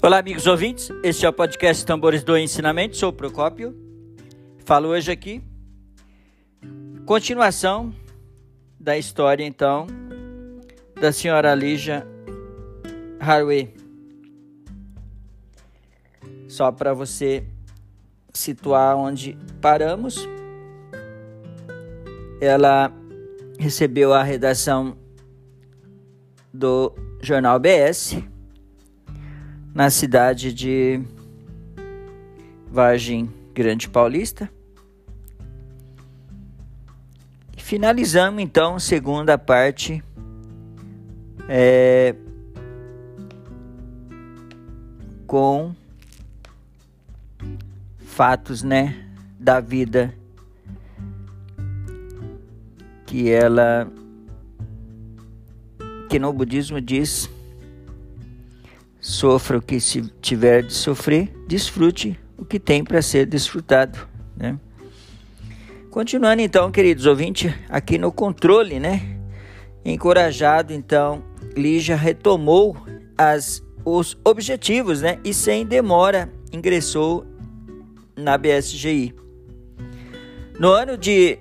Olá, amigos ouvintes. Este é o podcast Tambores do Ensinamento. Sou o Procópio. Falo hoje aqui. Continuação da história, então, da senhora Lígia Harvey. Só para você situar onde paramos. Ela recebeu a redação do jornal BS na cidade de Vargem Grande Paulista. E finalizamos então a segunda parte é, com fatos, né, da vida que ela que no budismo diz Sofra o que se tiver de sofrer, desfrute o que tem para ser desfrutado, né? Continuando então, queridos ouvintes, aqui no controle, né? Encorajado, então, Lígia retomou as, os objetivos, né? E sem demora ingressou na BSGI. No ano de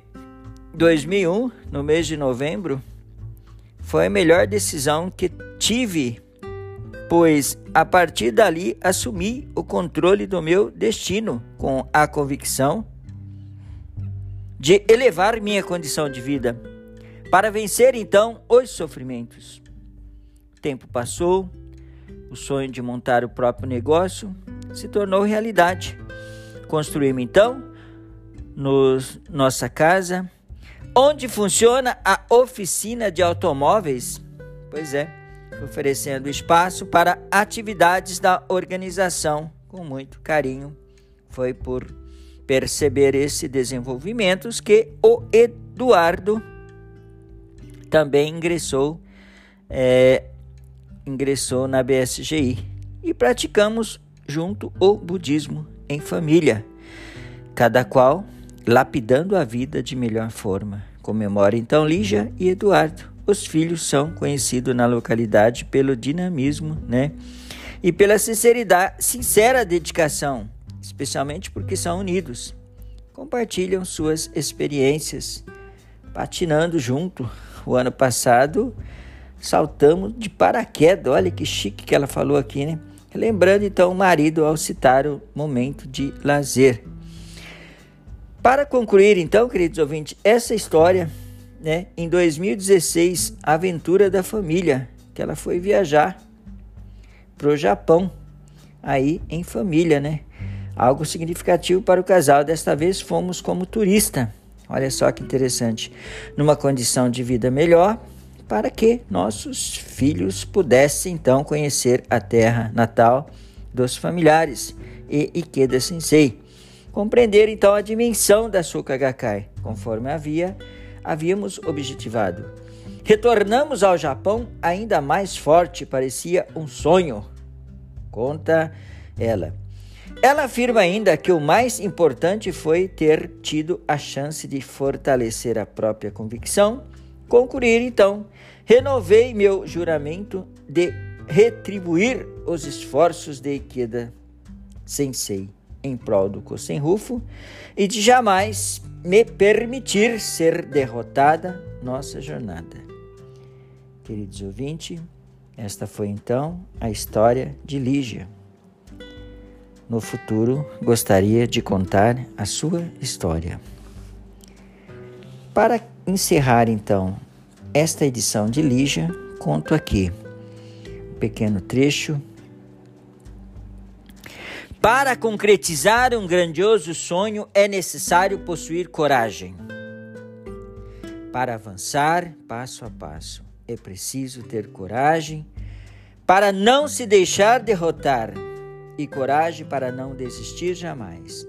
2001, no mês de novembro, foi a melhor decisão que tive pois a partir dali assumi o controle do meu destino com a convicção de elevar minha condição de vida para vencer então os sofrimentos. O tempo passou, o sonho de montar o próprio negócio se tornou realidade. Construímos então nos, nossa casa, onde funciona a oficina de automóveis. Pois é, oferecendo espaço para atividades da organização com muito carinho. Foi por perceber esse desenvolvimentos que o Eduardo também ingressou é, ingressou na BSGI e praticamos junto o budismo em família, cada qual lapidando a vida de melhor forma. Comemora então Lígia e Eduardo os filhos são conhecidos na localidade pelo dinamismo, né? E pela sinceridade, sincera dedicação, especialmente porque são unidos. Compartilham suas experiências patinando junto. O ano passado saltamos de paraquedas. Olha que chique que ela falou aqui, né? Lembrando então o marido ao citar o momento de lazer. Para concluir, então, queridos ouvintes, essa história né, em 2016, a aventura da família, que ela foi viajar para o Japão, aí em família, né? Algo significativo para o casal. Desta vez fomos como turista. Olha só que interessante. Numa condição de vida melhor, para que nossos filhos pudessem então conhecer a terra natal dos familiares e Ikeda Sensei. Compreender então a dimensão da Suka Gakkai, conforme havia havíamos objetivado. Retornamos ao Japão ainda mais forte, parecia um sonho. Conta ela. Ela afirma ainda que o mais importante foi ter tido a chance de fortalecer a própria convicção. Concluir então, renovei meu juramento de retribuir os esforços de Ikeda Sensei em prol do Kosenrufo e de jamais me permitir ser derrotada nossa jornada. Queridos ouvintes, esta foi então a história de Lígia. No futuro, gostaria de contar a sua história. Para encerrar então esta edição de Lígia, conto aqui um pequeno trecho para concretizar um grandioso sonho é necessário possuir coragem. Para avançar passo a passo, é preciso ter coragem para não se deixar derrotar e coragem para não desistir jamais.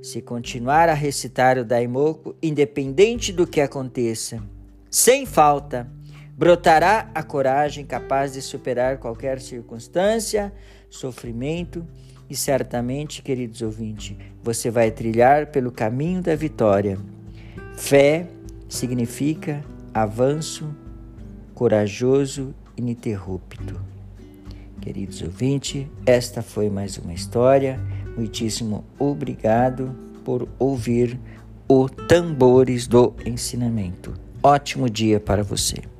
Se continuar a recitar o Daimoku, independente do que aconteça, sem falta, brotará a coragem capaz de superar qualquer circunstância, sofrimento e certamente, queridos ouvintes, você vai trilhar pelo caminho da vitória. Fé significa avanço corajoso ininterrupto. queridos ouvintes, esta foi mais uma história. Muitíssimo obrigado por ouvir o Tambores do Ensinamento. Ótimo dia para você.